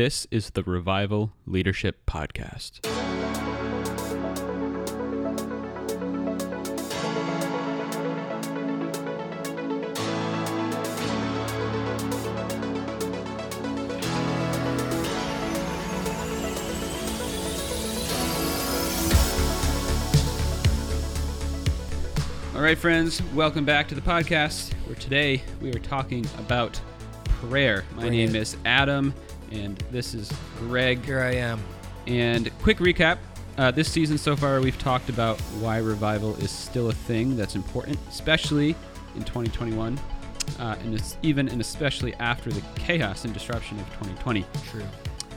This is the Revival Leadership Podcast. All right, friends, welcome back to the podcast where today we are talking about prayer. My Bring name is Adam, and this is Greg. Here I am. And quick recap uh, this season so far, we've talked about why revival is still a thing that's important, especially in 2021, uh, and it's even and especially after the chaos and disruption of 2020. True.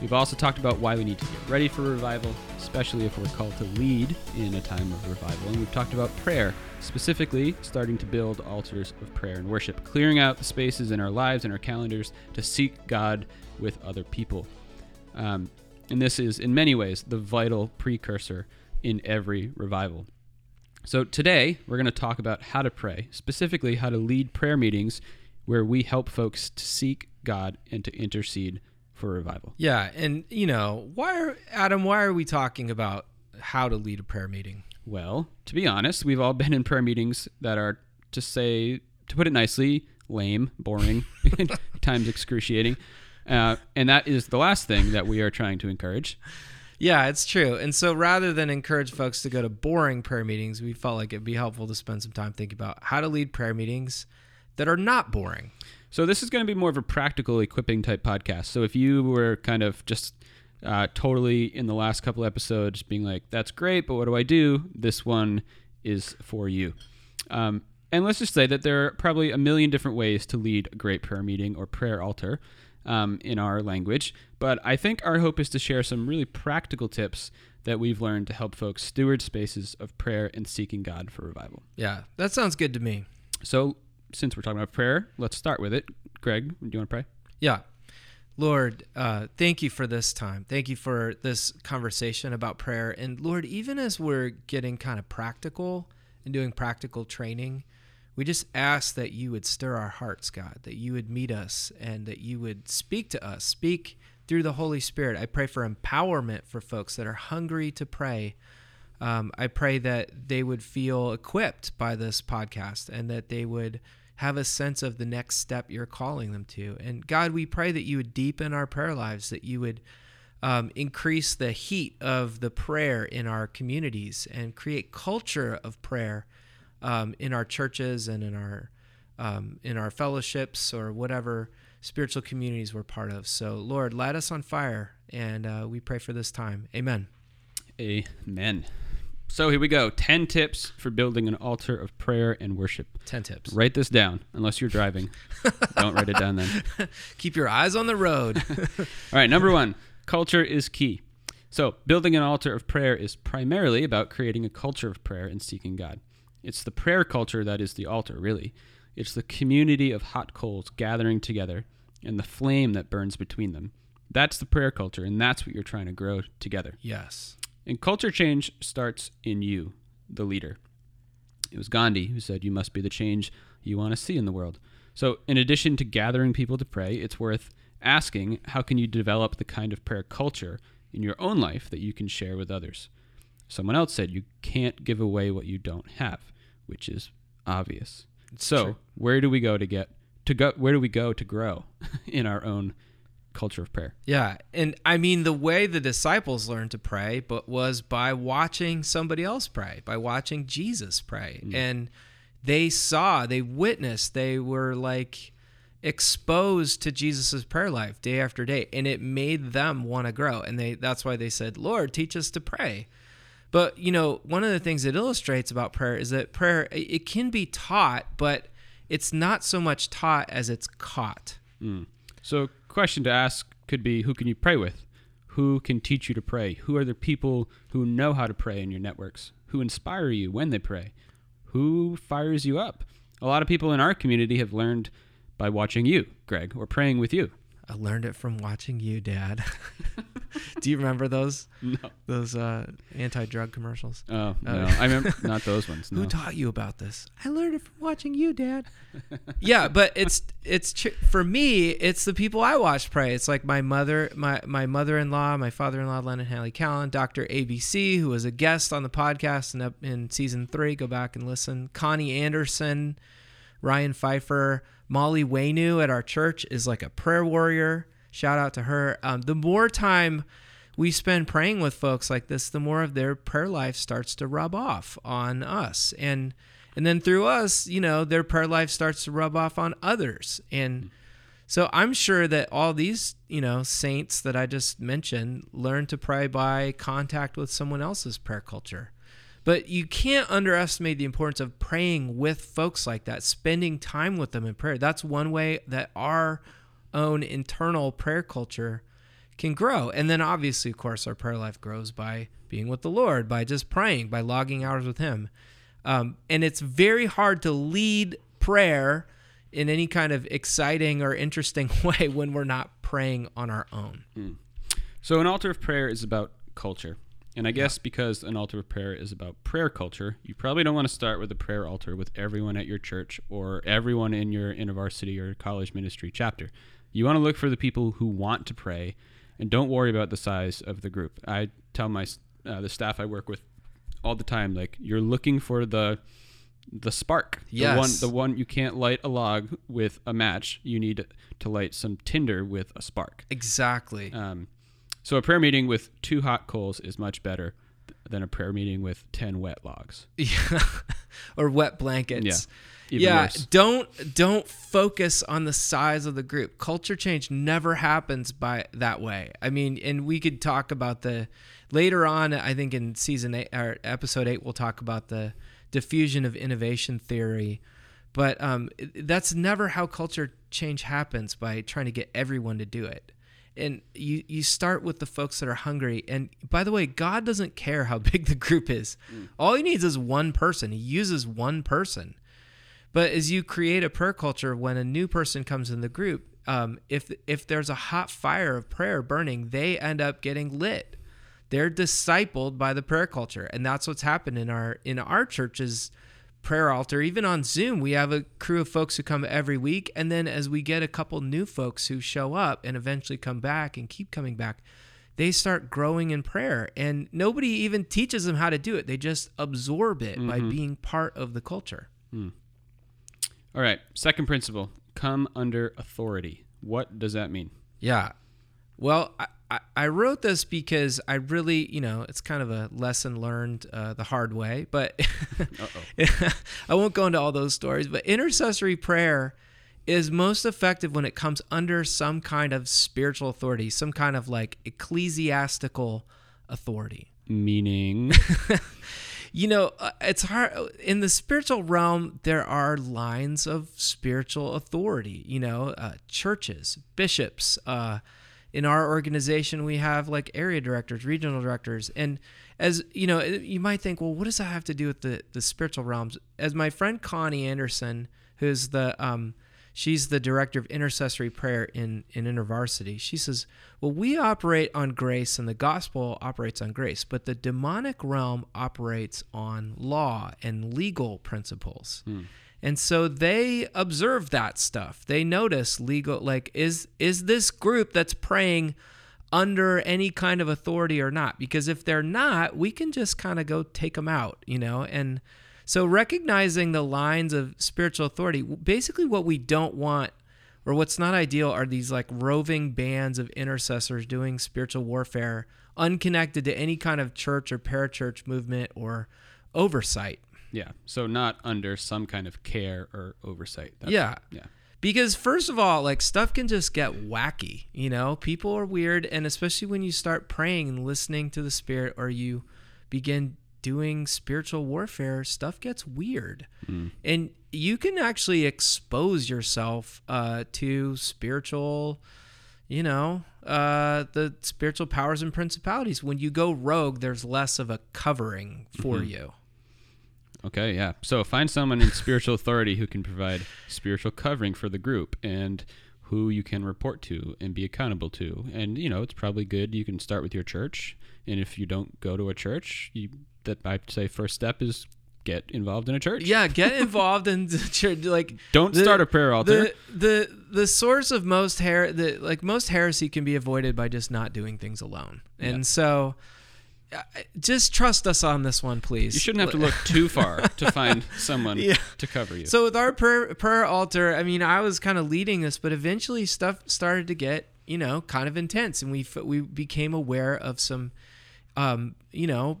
We've also talked about why we need to get ready for revival, especially if we're called to lead in a time of revival. And we've talked about prayer, specifically starting to build altars of prayer and worship, clearing out the spaces in our lives and our calendars to seek God with other people. Um, and this is, in many ways, the vital precursor in every revival. So today, we're going to talk about how to pray, specifically how to lead prayer meetings where we help folks to seek God and to intercede for revival. Yeah, and you know, why are Adam, why are we talking about how to lead a prayer meeting? Well, to be honest, we've all been in prayer meetings that are, to say, to put it nicely, lame, boring, times excruciating. Uh, and that is the last thing that we are trying to encourage. Yeah, it's true. And so rather than encourage folks to go to boring prayer meetings, we felt like it'd be helpful to spend some time thinking about how to lead prayer meetings that are not boring. So this is going to be more of a practical equipping type podcast. So if you were kind of just uh, totally in the last couple episodes being like, "That's great, but what do I do?" This one is for you. Um, and let's just say that there are probably a million different ways to lead a great prayer meeting or prayer altar um, in our language. But I think our hope is to share some really practical tips that we've learned to help folks steward spaces of prayer and seeking God for revival. Yeah, that sounds good to me. So since we're talking about prayer, let's start with it. Greg, do you want to pray? Yeah. Lord, uh, thank you for this time. Thank you for this conversation about prayer. And Lord, even as we're getting kind of practical and doing practical training, we just ask that you would stir our hearts, God, that you would meet us and that you would speak to us, speak through the Holy Spirit. I pray for empowerment for folks that are hungry to pray. Um, I pray that they would feel equipped by this podcast and that they would have a sense of the next step you're calling them to. And God, we pray that you would deepen our prayer lives, that you would um, increase the heat of the prayer in our communities and create culture of prayer um, in our churches and in our um, in our fellowships or whatever spiritual communities we're part of. So, Lord, light us on fire, and uh, we pray for this time. Amen. Amen. So here we go 10 tips for building an altar of prayer and worship. 10 tips. Write this down, unless you're driving. Don't write it down then. Keep your eyes on the road. All right, number one culture is key. So, building an altar of prayer is primarily about creating a culture of prayer and seeking God. It's the prayer culture that is the altar, really. It's the community of hot coals gathering together and the flame that burns between them. That's the prayer culture, and that's what you're trying to grow together. yes. And culture change starts in you, the leader. It was Gandhi who said, You must be the change you want to see in the world. So, in addition to gathering people to pray, it's worth asking how can you develop the kind of prayer culture in your own life that you can share with others? Someone else said, You can't give away what you don't have, which is obvious. so, true. where do we go to get to go? Where do we go to grow in our own culture of prayer? Yeah, and I mean the way the disciples learned to pray, but was by watching somebody else pray, by watching Jesus pray, mm. and they saw, they witnessed, they were like exposed to Jesus's prayer life day after day, and it made them want to grow, and they that's why they said, "Lord, teach us to pray." But you know, one of the things it illustrates about prayer is that prayer it can be taught, but it's not so much taught as it's caught. Mm. So, question to ask could be who can you pray with? Who can teach you to pray? Who are the people who know how to pray in your networks? Who inspire you when they pray? Who fires you up? A lot of people in our community have learned by watching you, Greg, or praying with you. I learned it from watching you, Dad. Do you remember those No. those uh, anti-drug commercials? Oh no, Uh, I remember not those ones. No. Who taught you about this? I learned it from watching you, Dad. yeah, but it's it's for me. It's the people I watch pray. It's like my mother, my my mother-in-law, my father-in-law, Lennon Haley Callan, Doctor ABC, who was a guest on the podcast in up in season three. Go back and listen. Connie Anderson, Ryan Pfeiffer, Molly Waynu at our church is like a prayer warrior. Shout out to her. Um, the more time we spend praying with folks like this, the more of their prayer life starts to rub off on us, and and then through us, you know, their prayer life starts to rub off on others, and so I'm sure that all these, you know, saints that I just mentioned learn to pray by contact with someone else's prayer culture. But you can't underestimate the importance of praying with folks like that, spending time with them in prayer. That's one way that our own internal prayer culture can grow. And then obviously, of course, our prayer life grows by being with the Lord, by just praying, by logging hours with Him. Um, and it's very hard to lead prayer in any kind of exciting or interesting way when we're not praying on our own. So an altar of prayer is about culture. And I guess because an altar of prayer is about prayer culture, you probably don't want to start with a prayer altar with everyone at your church or everyone in your university or college ministry chapter. You want to look for the people who want to pray and don't worry about the size of the group. I tell my uh, the staff I work with all the time like you're looking for the the spark. Yes. The one the one you can't light a log with a match. You need to light some tinder with a spark. Exactly. Um, so a prayer meeting with two hot coals is much better than a prayer meeting with ten wet logs. Yeah. or wet blankets. Yeah. Even yeah, worse. don't don't focus on the size of the group. Culture change never happens by that way. I mean, and we could talk about the later on. I think in season eight or episode eight, we'll talk about the diffusion of innovation theory. But um, that's never how culture change happens by trying to get everyone to do it. And you you start with the folks that are hungry. And by the way, God doesn't care how big the group is. All he needs is one person. He uses one person. But as you create a prayer culture, when a new person comes in the group, um, if if there's a hot fire of prayer burning, they end up getting lit. They're discipled by the prayer culture, and that's what's happened in our in our church's prayer altar. Even on Zoom, we have a crew of folks who come every week, and then as we get a couple new folks who show up and eventually come back and keep coming back, they start growing in prayer, and nobody even teaches them how to do it. They just absorb it by mm-hmm. being part of the culture. Hmm. All right. Second principle: come under authority. What does that mean? Yeah. Well, I, I, I wrote this because I really, you know, it's kind of a lesson learned uh, the hard way, but I won't go into all those stories. But intercessory prayer is most effective when it comes under some kind of spiritual authority, some kind of like ecclesiastical authority. Meaning, You know, uh, it's hard in the spiritual realm. There are lines of spiritual authority. You know, uh, churches, bishops. Uh, in our organization, we have like area directors, regional directors, and as you know, you might think, well, what does that have to do with the the spiritual realms? As my friend Connie Anderson, who's the um, she's the director of intercessory prayer in in InterVarsity. She says, "Well, we operate on grace, and the gospel operates on grace, but the demonic realm operates on law and legal principles." And so they observe that stuff. They notice legal like is is this group that's praying under any kind of authority or not? Because if they're not, we can just kind of go take them out, you know? And so recognizing the lines of spiritual authority, basically what we don't want or what's not ideal are these like roving bands of intercessors doing spiritual warfare unconnected to any kind of church or parachurch movement or oversight. Yeah. So not under some kind of care or oversight. That's- yeah. Yeah. Because first of all, like stuff can just get wacky, you know? People are weird and especially when you start praying and listening to the spirit or you begin doing spiritual warfare, stuff gets weird. And you can actually expose yourself uh, to spiritual, you know, uh, the spiritual powers and principalities. When you go rogue, there's less of a covering for you. Okay, yeah. So find someone in spiritual authority who can provide spiritual covering for the group and who you can report to and be accountable to. And you know, it's probably good you can start with your church. And if you don't go to a church, you that I'd say first step is get involved in a church. Yeah, get involved in the church. Like, Don't the- start a prayer altar. the the the source of most her the like most heresy can be avoided by just not doing things alone. And Yeah. so, just trust us on this one, please. you shouldn't have to look too far to find someone Yeah. to cover you. So with our prayer, prayer altar, I mean, I was kind of leading this, but eventually stuff started to get, you know, kind of intense, and we we became aware of some, um, you know,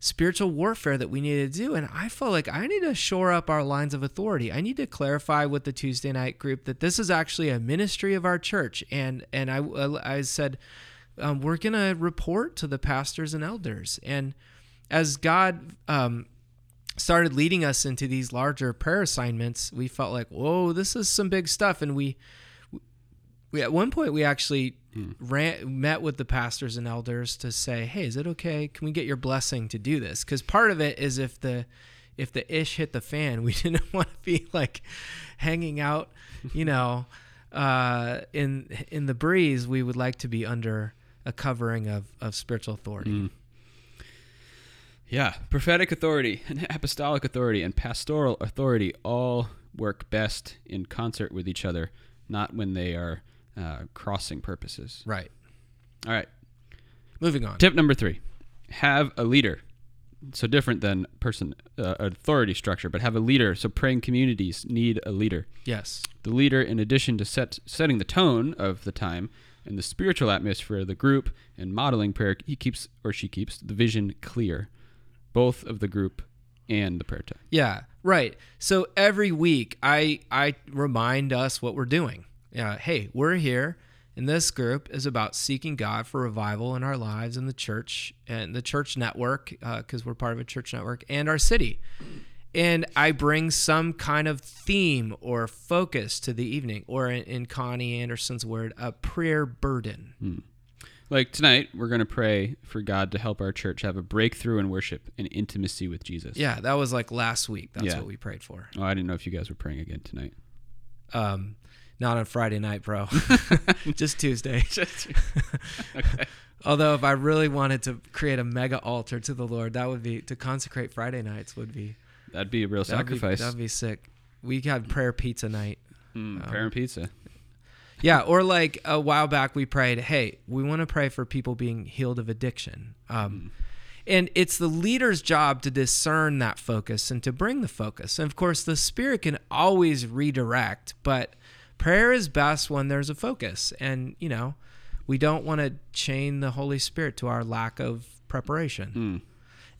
spiritual warfare that we needed to do, and I felt like I need to shore up our lines of authority. I need to clarify with the Tuesday night group that this is actually a ministry of our church, and and I I said. Um, we're gonna report to the pastors and elders, and as God um, started leading us into these larger prayer assignments, we felt like, whoa, this is some big stuff. And we, we at one point, we actually ran, met with the pastors and elders to say, hey, is it okay? Can we get your blessing to do this? Because part of it is if the if the ish hit the fan, we didn't want to be like hanging out, you know, uh, in in the breeze. We would like to be under a covering of, of spiritual authority. Mm. Yeah, prophetic authority and apostolic authority and pastoral authority all work best in concert with each other, not when they are uh, crossing purposes. Right. All right. Moving on. Tip number three: have a leader. So different than person uh, authority structure, but have a leader. So praying communities need a leader. Yes. The leader, in addition to set, setting the tone of the time and the spiritual atmosphere of the group and modeling prayer, he keeps or she keeps the vision clear, both of the group and the prayer time. Yeah, right. So every week I I remind us what we're doing. Yeah, hey, we're here and this group is about seeking God for revival in our lives in the church and the church network uh, because we're part of a church network and our city. And I bring some kind of theme or focus to the evening, or in, in Connie Anderson's word, a prayer burden. Like tonight, we're going to pray for God to help our church have a breakthrough in worship and intimacy with Jesus. Yeah, that was like last week. That's Yeah. what we prayed for. Oh, I didn't know if you guys were praying again tonight. Um, not on Friday night, bro. Just Tuesday. okay. Although, if I really wanted to create a mega altar to the Lord, that would be to consecrate Friday nights. Would be That'd be a real that'd be- sacrifice. That'd be sick. We had prayer pizza night. Mm, Um, prayer and pizza. Yeah, or like a while back, we prayed, "Hey, we want to pray for people being healed of addiction." Um, And it's the leader's job to discern that focus and to bring the focus. And of course, the Spirit can always redirect, but prayer is best when there's a focus. And you know, we don't want to chain the Holy Spirit to our lack of preparation. Mm.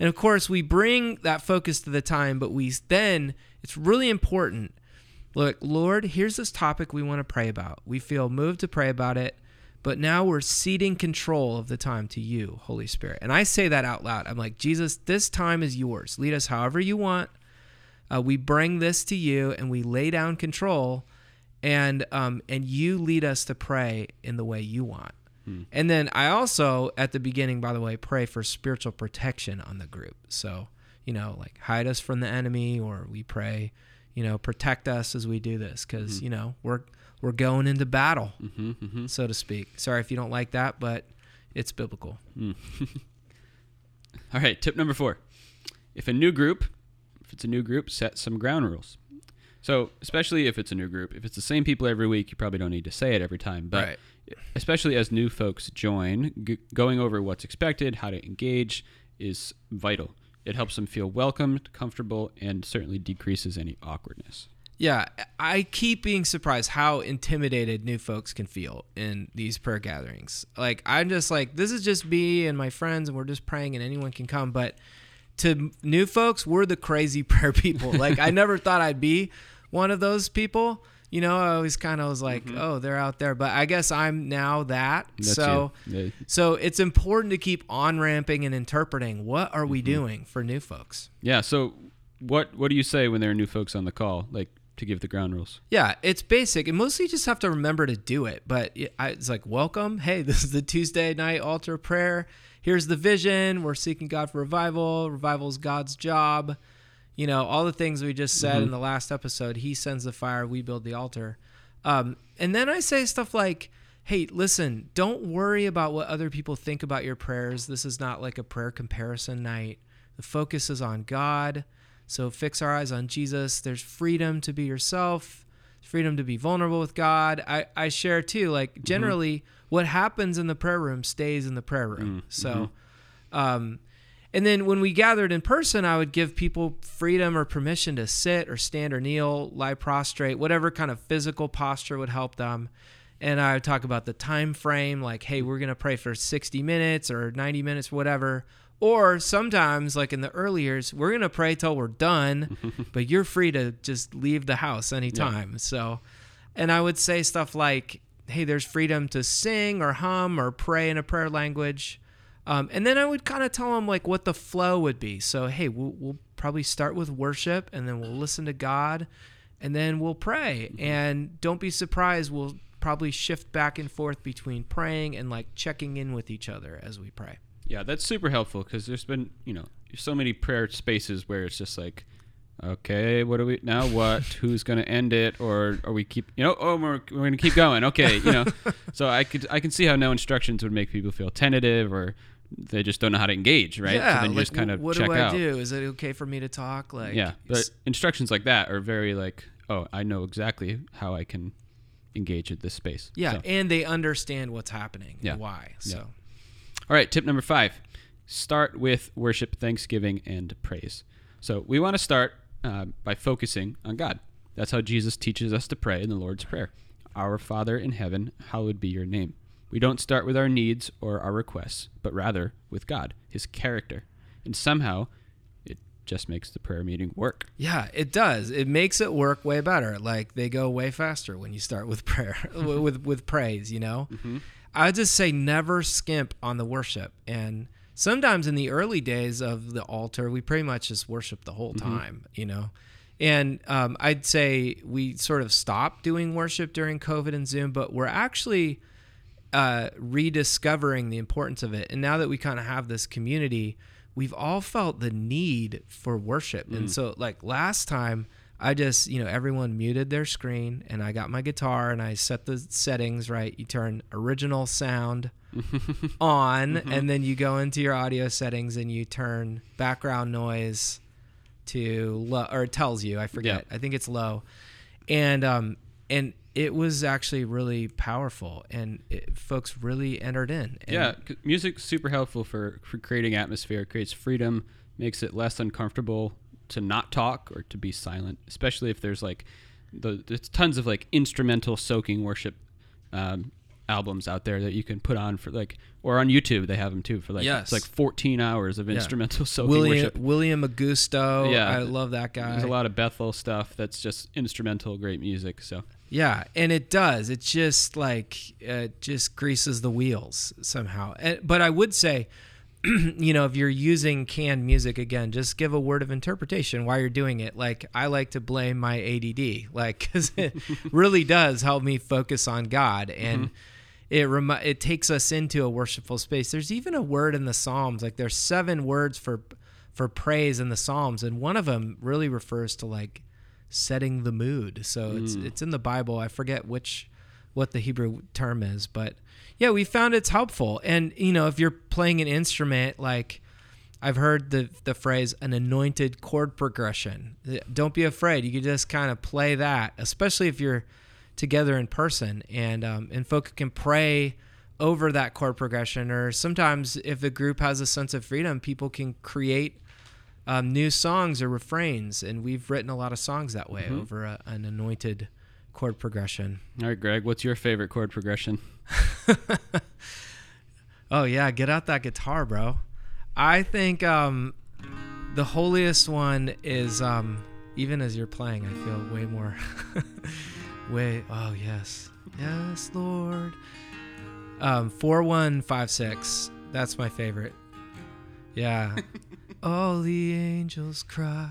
And of course, we bring that focus to the time, but we then, it's really important. Look, Lord, here's this topic we want to pray about. We feel moved to pray about it, but now we're ceding control of the time to you, Holy Spirit. And I say that out loud. I'm like, Jesus, this time is yours. Lead us however you want. Uh, we bring this to you and we lay down control, and um, and you lead us to pray in the way you want. And then I also, at the beginning, by the way, pray for spiritual protection on the group. So, you know, like hide us from the enemy, or we pray, you know, protect us as we do this, because you know we're we're going into battle, hmm hmm so to speak. Sorry if you don't like that, but it's biblical. All right, tip number four. If a new group, if it's a new group, set some ground rules. So, especially if it's a new group, if it's the same people every week, you probably don't need to say it every time. But Right. Especially as new folks join, g- going over what's expected, how to engage is vital. It helps them feel welcomed, comfortable, and certainly decreases any awkwardness. Yeah, I keep being surprised how intimidated new folks can feel in these prayer gatherings. Like I'm just like this is just me and my friends and we're just praying and anyone can come, but to new folks, we're the crazy prayer people. Like I never thought I'd be one of those people. You know, I always kind of was like, mm-hmm. "Oh, they're out there." But I guess I'm now that. That's so. Yeah. so it's important to keep on ramping and interpreting what are we mm-hmm. doing for new folks. Yeah. So, what what do you say when there are new folks on the call, like to give the ground rules? Yeah, it's basic, and mostly you just have to remember to do it. But it's like, welcome. Hey, this is the Tuesday night altar prayer. Here's the vision. We're seeking God for revival. Revival is God's job. You know, all the things we just said in the last episode. He sends the fire. We build the altar. Um, and then I say stuff like, hey, listen, don't worry about what other people think about your prayers. This is not like a prayer comparison night. The focus is on God. So fix our eyes on Jesus. There's freedom to be yourself, freedom to be vulnerable with God. I, I share too, like generally what happens in the prayer room stays in the prayer room. So, um, and then when we gathered in person, I would give people freedom or permission to sit or stand or kneel, lie prostrate, whatever kind of physical posture would help them. And I would talk about the time frame, like, hey, we're going to pray for 60 minutes or 90 minutes, whatever. Or sometimes, like in the early years, we're going to pray till we're done, but you're free to just leave the house anytime. So, and I would say stuff like, hey, there's freedom to sing or hum or pray in a prayer language. Um, and then I would kind of tell them like what the flow would be. So, hey, we'll, we'll probably start with worship and then we'll listen to God and then we'll pray. And don't be surprised, we'll probably shift back and forth between praying and like checking in with each other as we pray. Yeah, that's super helpful because there's been, you know, so many prayer spaces where it's just like, okay, what do we now? What? Who's going to end it? Or are we keep, you know, oh, we're, we're going to keep going. Okay, you know. so I could I can see how no instructions would make people feel tentative or they just don't know how to engage, right? Yeah, so then you like, just kind of what do I out. do? Is it okay for me to talk? Like, Yeah, but instructions like that are very like, oh, I know exactly how I can engage at this space. yeah, So- and they understand what's happening Yeah. and why. So, All right, tip number five start with worship, thanksgiving, and praise. So we want to start uh, by focusing on God. That's how Jesus teaches us to pray in the Lord's Prayer Our Father in heaven, hallowed be your name. We don't start with our needs or our requests, but rather with God, his character. And somehow it just makes the prayer meeting work. Yeah, it does. It makes it work way better. Like they go way faster when you start with prayer, with with praise. You know, I would just say never skimp on the worship. And sometimes in the early days of the altar, we pretty much just worship the whole time. You know, and um, I'd say we sort of stopped doing worship during COVID and Zoom, but we're actually uh, rediscovering the importance of it. And now that we kind of have this community, we've all felt the need for worship. And so, like last time, I just, you know, everyone muted their screen and I got my guitar and I set the settings right. You turn original sound on and then you go into your audio settings and you turn background noise to low, or it tells you, I forget. I think it's low. And, um, and it was actually really powerful and it, folks really entered in. Yeah, music's super helpful for, for creating atmosphere. It creates freedom, makes it less uncomfortable to not talk or to be silent, especially if there's like the there's tons of like instrumental soaking worship um, albums out there that you can put on for like or on YouTube they have them too for like Yes. it's like 14 hours of instrumental soaking William worship. William Augusto. Yeah. I love that guy. There's a lot of Bethel stuff that's just instrumental, great music. So Yeah, and it does. It just like it just greases the wheels somehow. And, but I would say, you know, if you're using canned music again, just give a word of interpretation while you're doing it. Like I like to blame my ADD, like because it really does help me focus on God mm-hmm. and. It remi- it takes us into a worshipful space. There's even a word in the Psalms, like there's seven words for for praise in the Psalms, and one of them really refers to like setting the mood. So it's it's in the Bible. I forget which what the Hebrew term is, but yeah, we found it's helpful. And you know, if you're playing an instrument like I've heard the the phrase an anointed chord progression. Don't be afraid. You can just kind of play that, especially if you're together in person and um, and folk can pray over that chord progression or sometimes if the group has a sense of freedom people can create um, new songs or refrains and we've written a lot of songs that way over a, an anointed chord progression. All right, Greg, what's your favorite chord progression? oh yeah get out that guitar bro. I think um, the holiest one is um, even as you're playing i feel way more way oh yes. Yes lord. Um 4156 that's my favorite. Yeah all the angels cry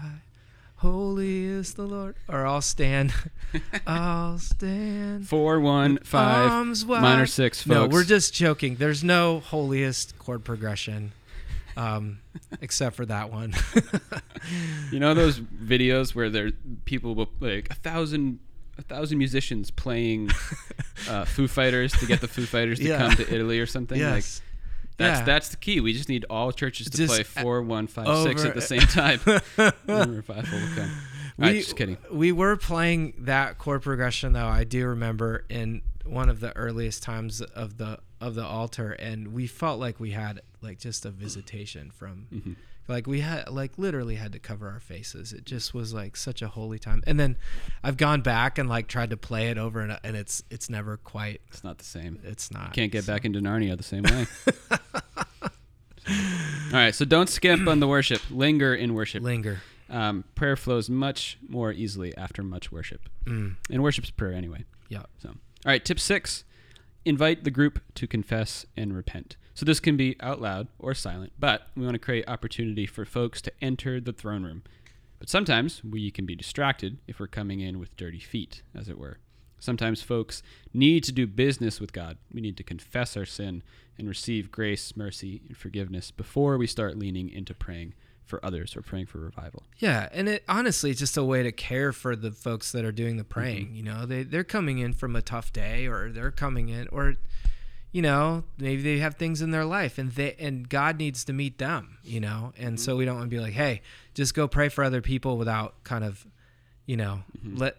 holy is the lord or i'll stand i'll stand Four, one, five, arms wide. minor six, folks. no we're just joking there's no holiest chord progression um except for that one You know those videos where there people will like a thousand a thousand musicians playing uh, Foo Fighters to get the Foo Fighters to Yeah. come to Italy or something. Like yes. That's Yeah. that's the key. We just need all churches to Just play four, one, five, six over- at the same time. revival will come. All right, We- just kidding. We were playing that chord progression though. I do remember in one of the earliest times of the of the altar, and we felt like we had like just a visitation from, Mm-hmm. Like we had like literally had to cover our faces. It just was like such a holy time. And then I've gone back and like tried to play it over, and and it's it's never quite. It's not the same. It's not. you Can't get back into Narnia the same way. all right, so don't skimp on the worship. Linger in worship. linger. Um, prayer flows much more easily after much worship. Mm, And worship's prayer anyway. yeah. So, all right, tip six invite the group to confess and repent. So, this can be out loud or silent, but we want to create opportunity for folks to enter the throne room. But sometimes we can be distracted if we're coming in with dirty feet, as it were. Sometimes folks need to do business with God. We need to confess our sin and receive grace, mercy, and forgiveness before we start leaning into praying for others or praying for revival. Yeah, and it honestly it's just a way to care for the folks that are doing the praying. Mm-hmm. You know, they they're coming in from a tough day, or they're coming in, or you know, maybe they have things in their life, and they and God needs to meet them. You know, and so mm-hmm. we don't want to be like, hey, just go pray for other people without kind of, you know, mm-hmm. let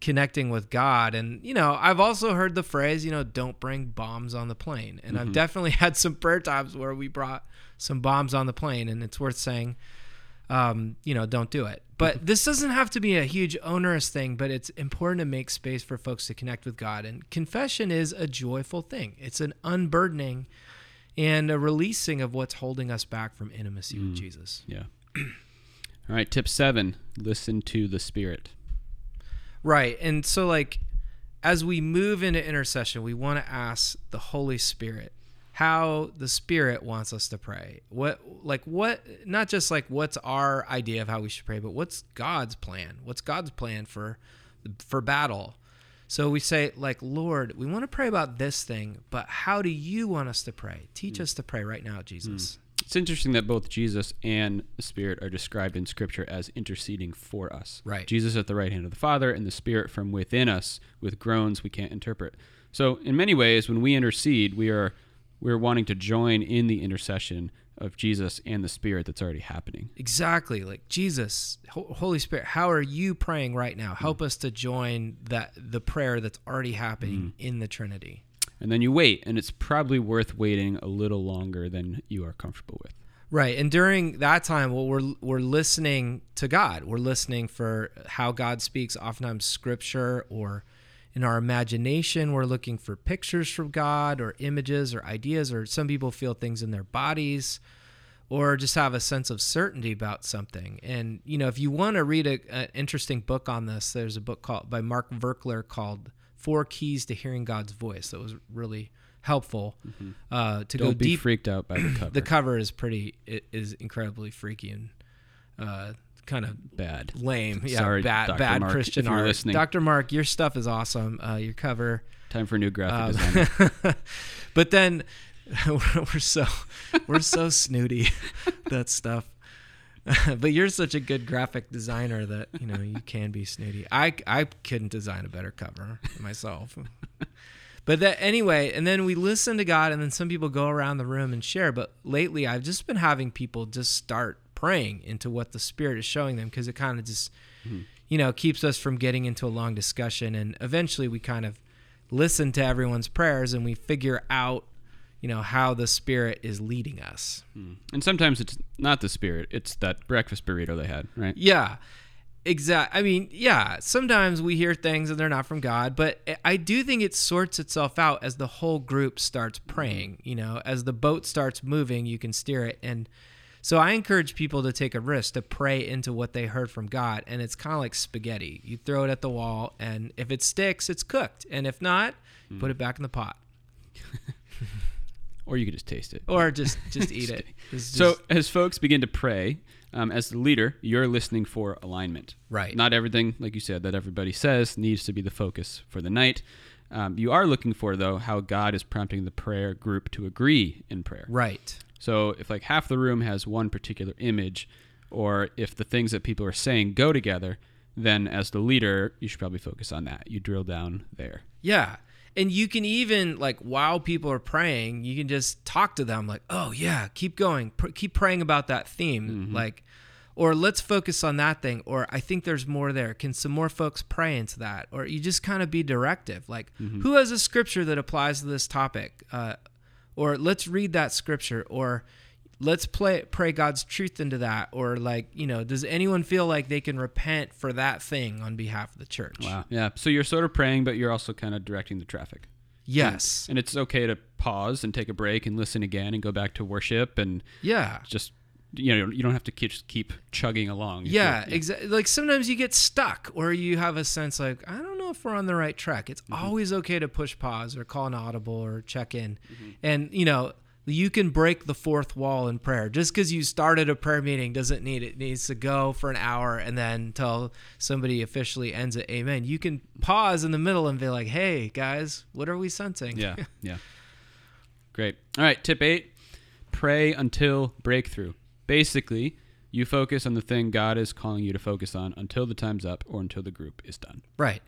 connecting with God. And you know, I've also heard the phrase, you know, don't bring bombs on the plane, and I've mm-hmm. definitely had some prayer times where we brought some bombs on the plane, and it's worth saying um, you know, don't do it. But this doesn't have to be a huge onerous thing, but it's important to make space for folks to connect with God. And confession is a joyful thing, it's an unburdening and a releasing of what's holding us back from intimacy with Jesus. Yeah. All right, tip seven listen to the Spirit. Right. And so, like, as we move into intercession, we want to ask the Holy Spirit how the Spirit wants us to pray. What, like, what, not just like what's our idea of how we should pray, but what's God's plan? What's God's plan for, for battle? So we say, like, Lord, we want to pray about this thing, but how do you want us to pray? Teach mm. us to pray right now, Jesus. Mm. It's interesting that both Jesus and the Spirit are described in Scripture as interceding for us. Right. Jesus at the right hand of the Father, and the Spirit from within us with groans we can't interpret. So, in many ways, when we intercede, we are we're wanting to join in the intercession of Jesus and the Spirit that's already happening. Exactly. Like Jesus, Holy Spirit, how are you praying right now? Help us to join that the prayer that's already happening mm. in the Trinity. And then you wait, and it's probably worth waiting a little longer than you are comfortable with. Right. And during that time, well, we're we're listening to God. We're listening for how God speaks, oftentimes scripture or in our imagination, we're looking for pictures from God or images or ideas, or some people feel things in their bodies or just have a sense of certainty about something. And, you know, if you want to read an interesting book on this, there's a book called by Mark Virkler called Four Keys to Hearing God's Voice that was really helpful uh, to Don't go be deep freaked out by the cover. the cover is pretty it is incredibly freaky and uh, kind of bad. lame. Yeah, Sorry, bad Dr. bad Mark, Christian art. listening. Dr. Mark, your stuff is awesome. Uh, your cover, Time for a new graphic um, designer. but then we're, we're so we're so snooty that stuff. but you're such a good graphic designer that you know you can be snooty. I I couldn't design a better cover myself. But that anyway, and then we listen to God, and then some people go around the room and share. But lately, I've just been having people just start praying into what the Spirit is showing them because it kind of just, mm-hmm. you know, keeps us from getting into a long discussion. And eventually, we kind of listen to everyone's prayers and we figure out, you know, how the Spirit is leading us. Hmm. and sometimes it's not the Spirit; it's that breakfast burrito they had, right? Yeah. Exactly. I mean, yeah. Sometimes we hear things and they're not from God, but I do think it sorts itself out as the whole group starts mm-hmm. praying. You know, as the boat starts moving, you can steer it. And so I encourage people to take a risk to pray into what they heard from God. And it's kind of like spaghetti. You throw it at the wall, and if it sticks, it's cooked. And if not, put it back in the pot, Or you could just taste it. or just just eat it. It's So as folks begin to pray, um, as the leader, you're listening for alignment. Right. Not everything, like you said, that everybody says needs to be the focus for the night. Um, you are looking for though how God is prompting the prayer group to agree in prayer. right. So if like half the room has one particular image, or if the things that people are saying go together, then as the leader, you should probably focus on that. You drill down there. Yeah. And you can even like while people are praying, you can just talk to them like, "Oh yeah, keep going. Pr- keep praying about that theme." Like or let's focus on that thing or I think there's more there. Can some more folks pray into that? Or you just kind of be directive. Like who has a scripture that applies to this topic? Uh, or let's read that scripture or let's play pray God's truth into that or like, you know, does anyone feel like they can repent for that thing on behalf of the church? Wow. Yeah. So you're sort of praying, but you're also kind of directing the traffic. Yes. And it's okay to pause and take a break and listen again and go back to worship and Yeah. just you know you don't have to keep, keep chugging along. Yeah, exactly. Like sometimes you get stuck or you have a sense like, I don't know if we're on the right track. It's mm-hmm. always okay to push pause or call an audible or check in. Mm-hmm. And, you know, you can break the fourth wall in prayer. Just because you started a prayer meeting doesn't need it needs to go for an hour and then until somebody officially ends it. Amen. You can pause in the middle and be like, hey, guys, what are we sensing? Yeah. Yeah. Great. All right. Tip eight: pray until breakthrough. Basically, you focus on the thing God is calling you to focus on until the time's up or until the group is done. Right.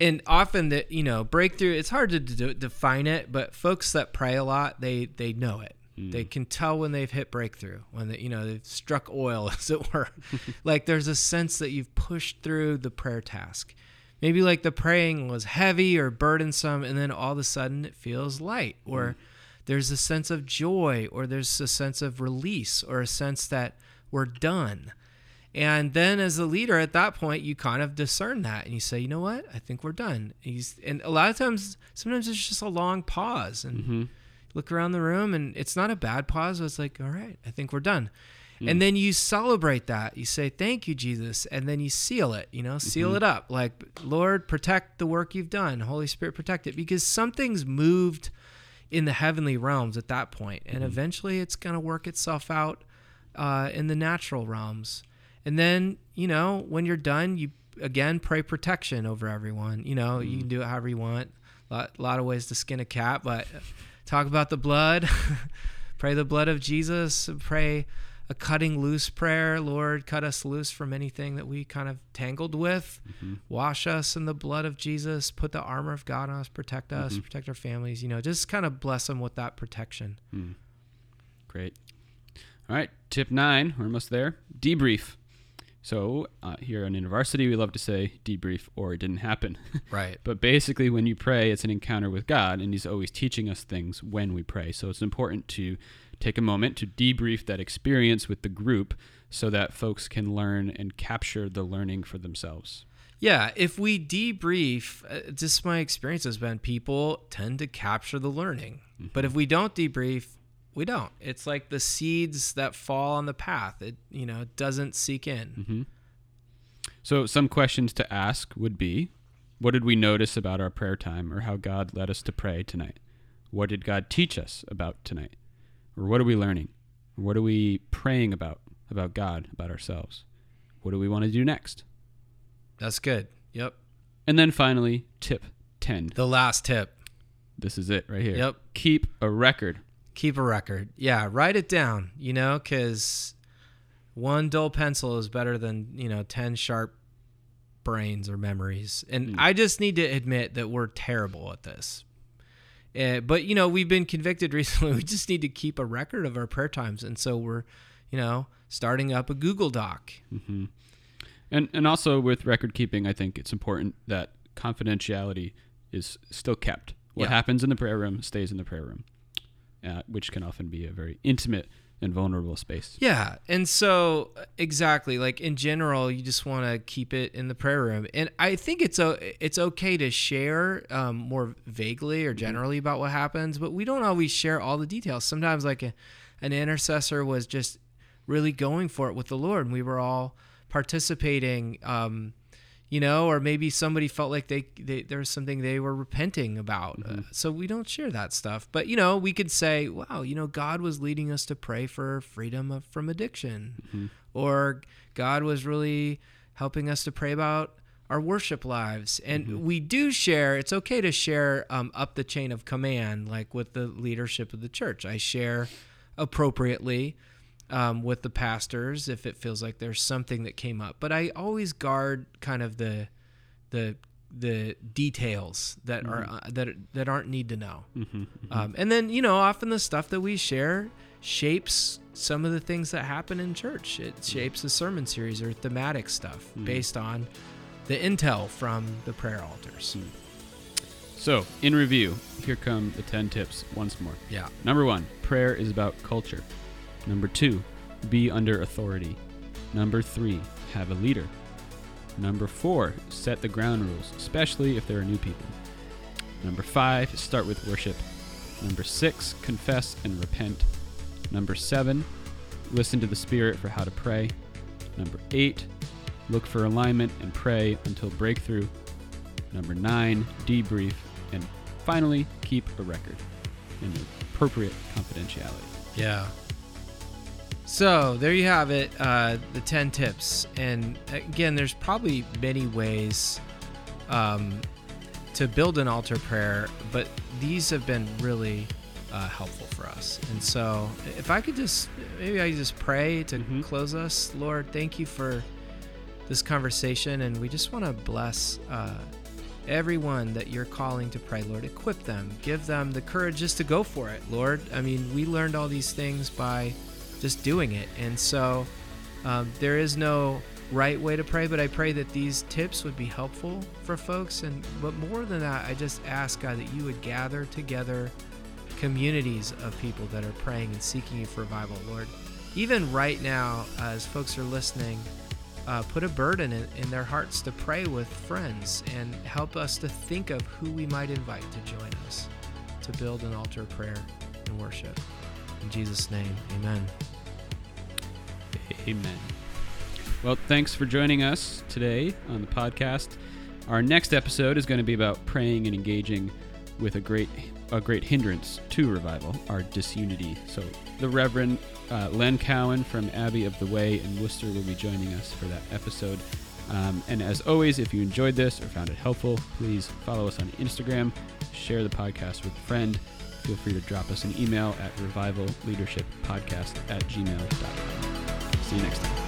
And often that you know breakthrough, it's hard to d- define it, but folks that pray a lot, they they know it. Hmm. They can tell when they've hit breakthrough, when they, you know they've struck oil, as it were. like there's a sense that you've pushed through the prayer task. Maybe like the praying was heavy or burdensome, and then all of a sudden it feels light, or hmm. There's a sense of joy, or there's a sense of release, or a sense that we're done. And then as a leader at that point, you kind of discern that and you say, you know what? I think we're done. He's, and a lot of times, sometimes it's just a long pause and Mm-hmm. look around the room and it's not a bad pause. It's like, all right, I think we're done. And then you celebrate that. You say, thank you, Jesus. And then you seal it, you know, seal it up. Like, Lord, protect the work you've done. Holy Spirit, protect it because something's moved in the heavenly realms at that point, and eventually it's going to work itself out uh, in the natural realms. And then, you know, when you're done, you again pray protection over everyone. You know, you can do it however you want. A lot, lot of ways to skin a cat, but talk about the blood. pray the blood of Jesus. Pray a cutting loose prayer. Lord, cut us loose from anything that we kind of tangled with. Mm-hmm. Wash us in the blood of Jesus. Put the armor of God on us. Protect us. Mm-hmm. Protect our families. You know, just kind of bless them with that protection. Hmm. Great. All right. Tip nine. We're almost there. Debrief. So uh, here on InterVarsity, we love to say debrief or it didn't happen. Right. But basically, when you pray, it's an encounter with God, and He's always teaching us things when we pray. So it's important to take a moment to debrief that experience with the group so that folks can learn and capture the learning for themselves. Yeah, if we debrief, uh, just my experience has been people tend to capture the learning. But if we don't debrief, we don't. It's like the seeds that fall on the path. It you know doesn't seek in. So, some questions to ask would be What did we notice about our prayer time or how God led us to pray tonight? What did God teach us about tonight? Or what are we learning? What are we praying about, about God, about ourselves? What do we want to do next? That's good. Yep. And then finally, tip 10. The last tip: This is it right here. Yep. Keep a record. keep a record. Yeah, write it down. You know, because one dull pencil is better than you know ten sharp brains or memories. And hmm. I just need to admit that we're terrible at this. Uh, but you know, we've been convicted recently. We just need to keep a record of our prayer times, and so we're, you know, starting up a Google Doc. And and also with record keeping, I think it's important that confidentiality is still kept. What Yeah. happens in the prayer room stays in the prayer room, uh, which can often be a very intimate and vulnerable space. Yeah, and so exactly like in general, you just want to keep it in the prayer room, and I think it's o- it's okay to share um, more vaguely or generally about what happens, but we don't always share all the details. Sometimes, like a, an intercessor was just really going for it with the Lord, and we were all participating. Um, you know, or maybe somebody felt like they, they there was something they were repenting about. Uh, so we don't share that stuff. But you know, we could say, "Wow, you know, God was leading us to pray for freedom of, from addiction," or God was really helping us to pray about our worship lives. And we do share. It's okay to share um, up the chain of command, like with the leadership of the church. I share appropriately. Um, with the pastors if it feels like there's something that came up. But I always guard kind of the the the details that are uh, that that aren't need to know. Mm-hmm. Um, and then you know, often the stuff that we share shapes some of the things that happen in church. It shapes the sermon series or thematic stuff based on the intel from the prayer altars. So, in review, here come the 10 tips once more. Yeah. Number one, prayer is about culture. Number two, be under authority. Number three, have a leader. Number four, set the ground rules, especially if there are new people. Number five, start with worship. Number six, confess and repent. Number seven, listen to the Spirit for how to pray. Number eight, look for alignment and pray until breakthrough. Number nine, debrief. And finally, keep a record in appropriate confidentiality. Yeah. So there you have it, uh, the 10 tips. And again, there's probably many ways um, to build an altar prayer, but these have been really uh, helpful for us. And so if I could just, maybe I just pray to Mhm. close us. Lord, thank you for this conversation. And we just want to bless uh, everyone that you're calling to pray, Lord. Equip them, give them the courage just to go for it, Lord. I mean, we learned all these things by just doing it. And so um, there is no right way to pray, but I pray that these tips would be helpful for folks. And but more than that, I just ask God that you would gather together communities of people that are praying and seeking you for revival, Lord. Even right now, as folks are listening, uh, put a burden in, in their hearts to pray with friends and help us to think of who we might invite to join us to build an altar of prayer and worship. In Jesus' name, amen. Amen. Well, thanks for joining us today on the podcast. Our next episode is going to be about praying and engaging with a great a great hindrance to revival, our disunity. So the Reverend uh, Len Cowan from Abbey of the Way in Worcester will be joining us for that episode. Um, and as always, if you enjoyed this or found it helpful, please follow us on Instagram, share the podcast with a friend. Feel free to drop us an email at revivalleadershippodcast at gmail.com. See you next time.